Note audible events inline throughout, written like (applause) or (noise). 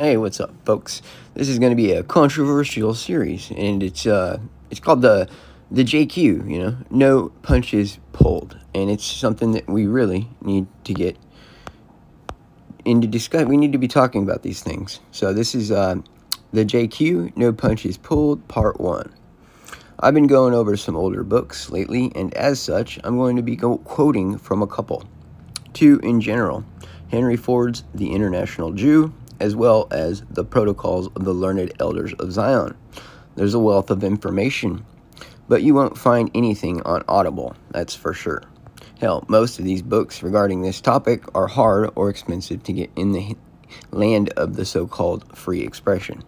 Hey, what's up, folks? This is going to be a controversial series, and it's uh, it's called the the JQ. You know, no punches pulled, and it's something that we really need to get into discuss. We need to be talking about these things. So this is uh, the JQ, no punches pulled, part one. I've been going over some older books lately, and as such, I'm going to be go- quoting from a couple. Two in general Henry Ford's The International Jew as well as the Protocols of the Learned Elders of Zion. There's a wealth of information, but you won't find anything on Audible, that's for sure. Hell, most of these books regarding this topic are hard or expensive to get in the land of the so called free expression.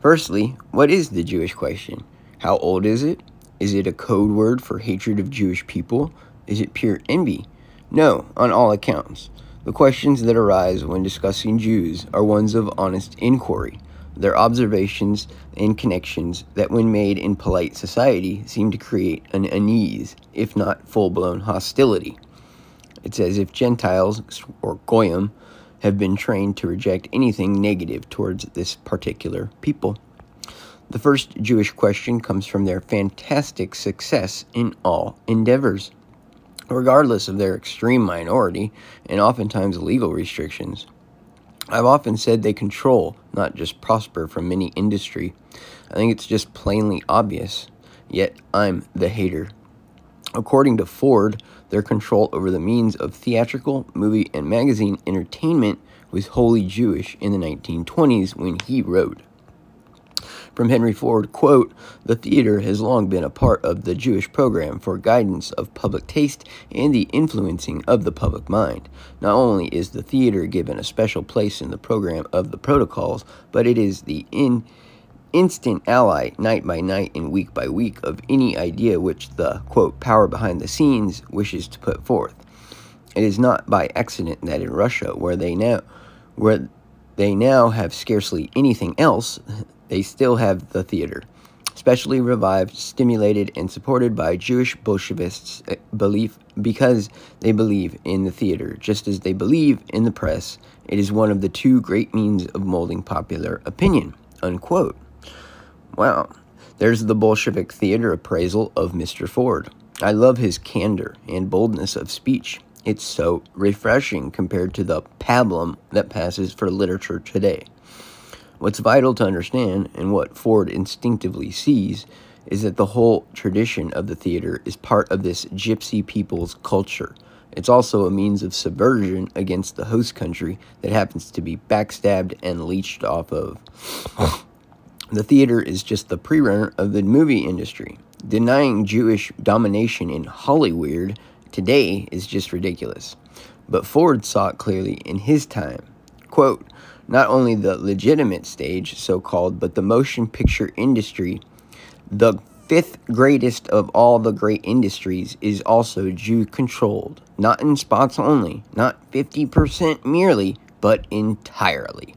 Firstly, what is the Jewish question? How old is it? Is it a code word for hatred of Jewish people? Is it pure envy? No, on all accounts. The questions that arise when discussing Jews are ones of honest inquiry. Their observations and connections that, when made in polite society, seem to create an unease, if not full blown hostility. It's as if Gentiles, or Goyim, have been trained to reject anything negative towards this particular people. The first Jewish question comes from their fantastic success in all endeavors regardless of their extreme minority and oftentimes legal restrictions. I've often said they control, not just prosper from many industry. I think it's just plainly obvious, yet I'm the hater. According to Ford, their control over the means of theatrical, movie, and magazine entertainment was wholly Jewish in the 1920s when he wrote. From Henry Ford, quote, The theater has long been a part of the Jewish program for guidance of public taste and the influencing of the public mind. Not only is the theater given a special place in the program of the protocols, but it is the in instant ally night by night and week by week of any idea which the quote power behind the scenes wishes to put forth. It is not by accident that in Russia, where they now where they now have scarcely anything else, they still have the theater, specially revived, stimulated, and supported by Jewish Bolshevists' eh, belief because they believe in the theater, just as they believe in the press. It is one of the two great means of molding popular opinion. Unquote. Wow. There's the Bolshevik theater appraisal of Mr. Ford. I love his candor and boldness of speech. It's so refreshing compared to the pablum that passes for literature today. What's vital to understand, and what Ford instinctively sees, is that the whole tradition of the theater is part of this gypsy people's culture. It's also a means of subversion against the host country that happens to be backstabbed and leached off of. the theater is just the pre-runner of the movie industry. Denying Jewish domination in Hollywood today is just ridiculous. But Ford saw it clearly in his time. Quote, not only the legitimate stage, so called, but the motion picture industry, the fifth greatest of all the great industries, is also Jew controlled. Not in spots only, not 50% merely, but entirely.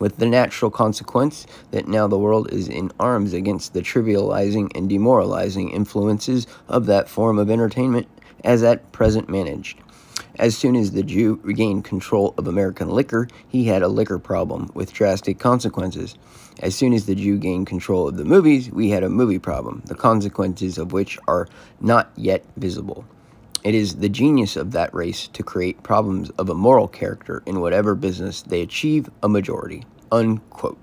With the natural consequence that now the world is in arms against the trivializing and demoralizing influences of that form of entertainment as at present managed. As soon as the Jew regained control of American liquor, he had a liquor problem with drastic consequences. As soon as the Jew gained control of the movies, we had a movie problem, the consequences of which are not yet visible. It is the genius of that race to create problems of a moral character in whatever business they achieve a majority. Unquote.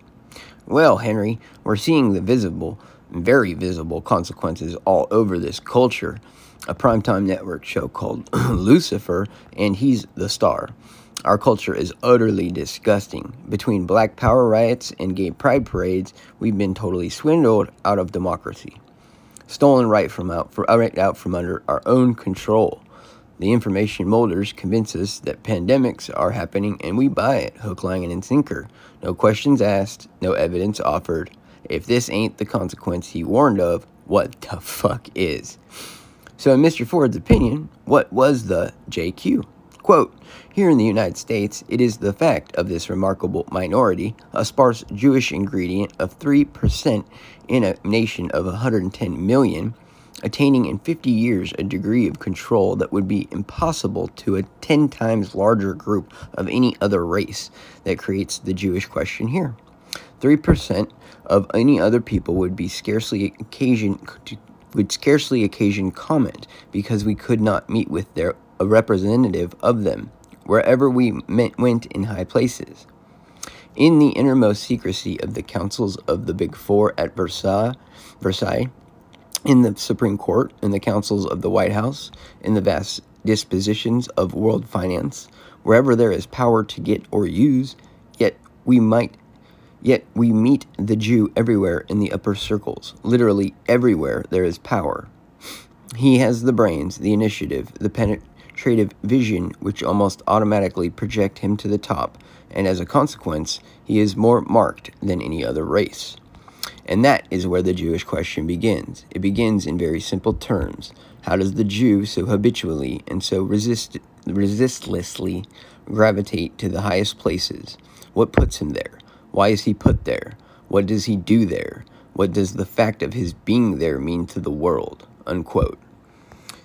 Well, Henry, we're seeing the visible, very visible consequences all over this culture a primetime network show called (clears throat) Lucifer, and he's the star. Our culture is utterly disgusting. Between black power riots and gay pride parades, we've been totally swindled out of democracy. Stolen right from out, for, uh, right out from under our own control. The information molders convince us that pandemics are happening and we buy it, hook, line, and sinker. No questions asked, no evidence offered. If this ain't the consequence he warned of, what the (laughs) fuck is? So, in Mr. Ford's opinion, what was the JQ? Quote, here in the United States, it is the fact of this remarkable minority, a sparse Jewish ingredient of 3% in a nation of 110 million, attaining in 50 years a degree of control that would be impossible to a 10 times larger group of any other race that creates the Jewish question here. 3% of any other people would be scarcely occasion would scarcely occasion comment because we could not meet with their a representative of them wherever we met, went in high places. In the innermost secrecy of the councils of the Big Four at Versailles, Versailles, in the Supreme Court, in the councils of the White House, in the vast dispositions of world finance, wherever there is power to get or use, yet we might Yet we meet the Jew everywhere in the upper circles. Literally everywhere there is power. He has the brains, the initiative, the penetrative vision which almost automatically project him to the top, and as a consequence, he is more marked than any other race. And that is where the Jewish question begins. It begins in very simple terms. How does the Jew so habitually and so resist, resistlessly gravitate to the highest places? What puts him there? Why is he put there? What does he do there? What does the fact of his being there mean to the world? Unquote.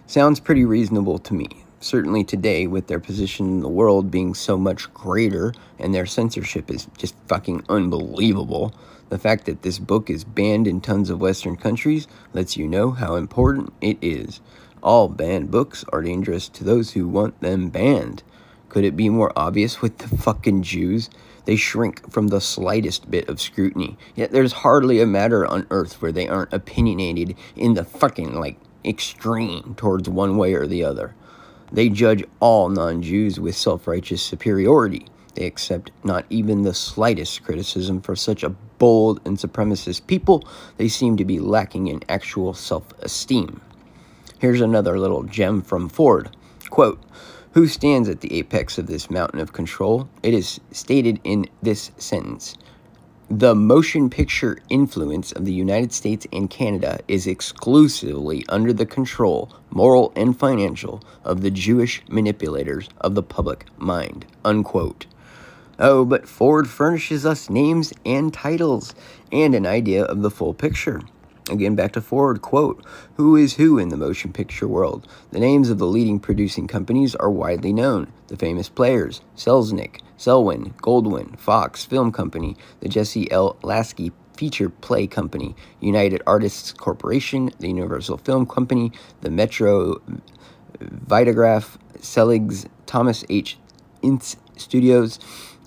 Sounds pretty reasonable to me. Certainly today, with their position in the world being so much greater and their censorship is just fucking unbelievable, the fact that this book is banned in tons of Western countries lets you know how important it is. All banned books are dangerous to those who want them banned. Could it be more obvious with the fucking Jews? They shrink from the slightest bit of scrutiny. Yet there's hardly a matter on earth where they aren't opinionated in the fucking, like, extreme towards one way or the other. They judge all non Jews with self righteous superiority. They accept not even the slightest criticism for such a bold and supremacist people. They seem to be lacking in actual self esteem. Here's another little gem from Ford. Quote, who stands at the apex of this mountain of control? It is stated in this sentence The motion picture influence of the United States and Canada is exclusively under the control, moral and financial, of the Jewish manipulators of the public mind. Unquote. Oh, but Ford furnishes us names and titles and an idea of the full picture. Again, back to Ford, quote, Who is who in the motion picture world? The names of the leading producing companies are widely known. The famous players, Selznick, Selwyn, Goldwyn, Fox Film Company, the Jesse L. Lasky Feature Play Company, United Artists Corporation, the Universal Film Company, the Metro Vitagraph, Seligs, Thomas H. Ince Studios,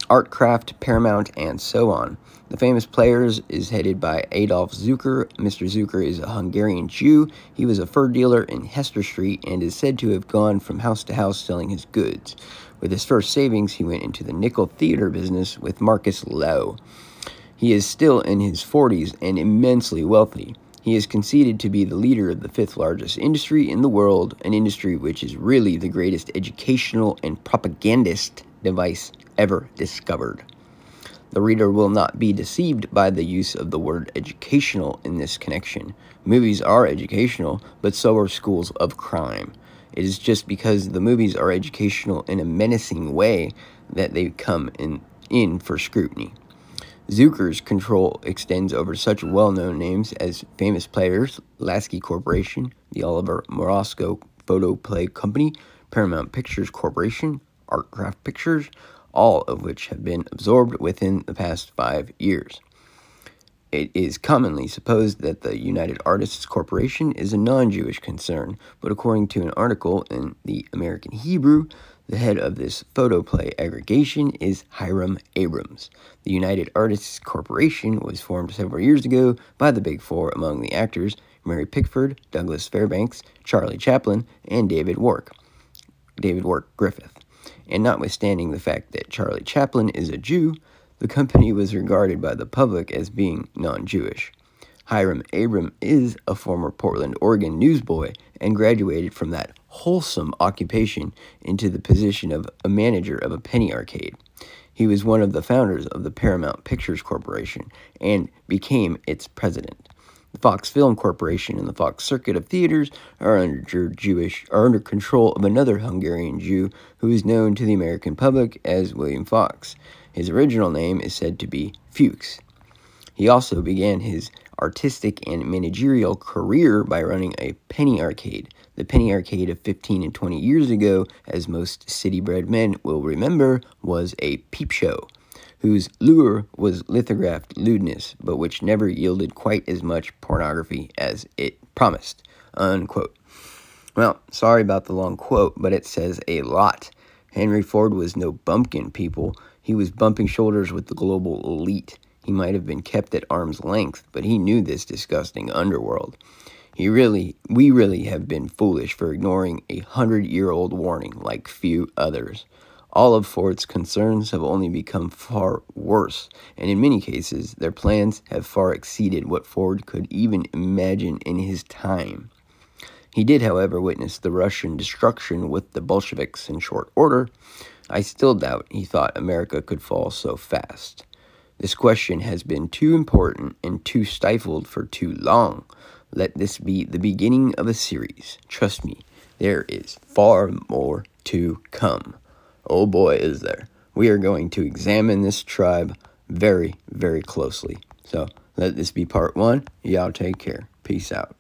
Artcraft, Paramount, and so on. The famous players is headed by Adolf Zukor. Mr. Zukor is a Hungarian Jew. He was a fur dealer in Hester Street and is said to have gone from house to house selling his goods. With his first savings, he went into the nickel theater business with Marcus Loew. He is still in his 40s and immensely wealthy. He is conceded to be the leader of the fifth largest industry in the world, an industry which is really the greatest educational and propagandist device ever discovered. The reader will not be deceived by the use of the word educational in this connection. Movies are educational, but so are schools of crime. It is just because the movies are educational in a menacing way that they come in, in for scrutiny. Zukor's control extends over such well known names as famous players, Lasky Corporation, the Oliver Morosco Photo Play Company, Paramount Pictures Corporation, Artcraft Pictures, all of which have been absorbed within the past five years. It is commonly supposed that the United Artists Corporation is a non Jewish concern, but according to an article in the American Hebrew, the head of this photoplay aggregation is Hiram Abrams. The United Artists Corporation was formed several years ago by the Big Four among the actors Mary Pickford, Douglas Fairbanks, Charlie Chaplin, and David Wark. David Wark Griffith and notwithstanding the fact that Charlie Chaplin is a Jew, the company was regarded by the public as being non Jewish. Hiram Abram is a former Portland, Oregon newsboy and graduated from that wholesome occupation into the position of a manager of a penny arcade. He was one of the founders of the Paramount Pictures Corporation and became its president. The Fox Film Corporation and the Fox Circuit of Theaters are under Jewish are under control of another Hungarian Jew who is known to the American public as William Fox. His original name is said to be Fuchs. He also began his artistic and managerial career by running a penny arcade. The penny arcade of 15 and 20 years ago, as most city bred men will remember, was a peep show, whose lure was lithographed lewdness, but which never yielded quite as much pornography as it promised. Unquote. Well, sorry about the long quote, but it says a lot. Henry Ford was no bumpkin, people. He was bumping shoulders with the global elite. He might have been kept at arm's length, but he knew this disgusting underworld. He really, we really have been foolish for ignoring a hundred year old warning like few others. All of Ford's concerns have only become far worse, and in many cases, their plans have far exceeded what Ford could even imagine in his time. He did, however, witness the Russian destruction with the Bolsheviks in short order. I still doubt he thought America could fall so fast. This question has been too important and too stifled for too long. Let this be the beginning of a series. Trust me, there is far more to come. Oh boy, is there. We are going to examine this tribe very, very closely. So let this be part one. Y'all take care. Peace out.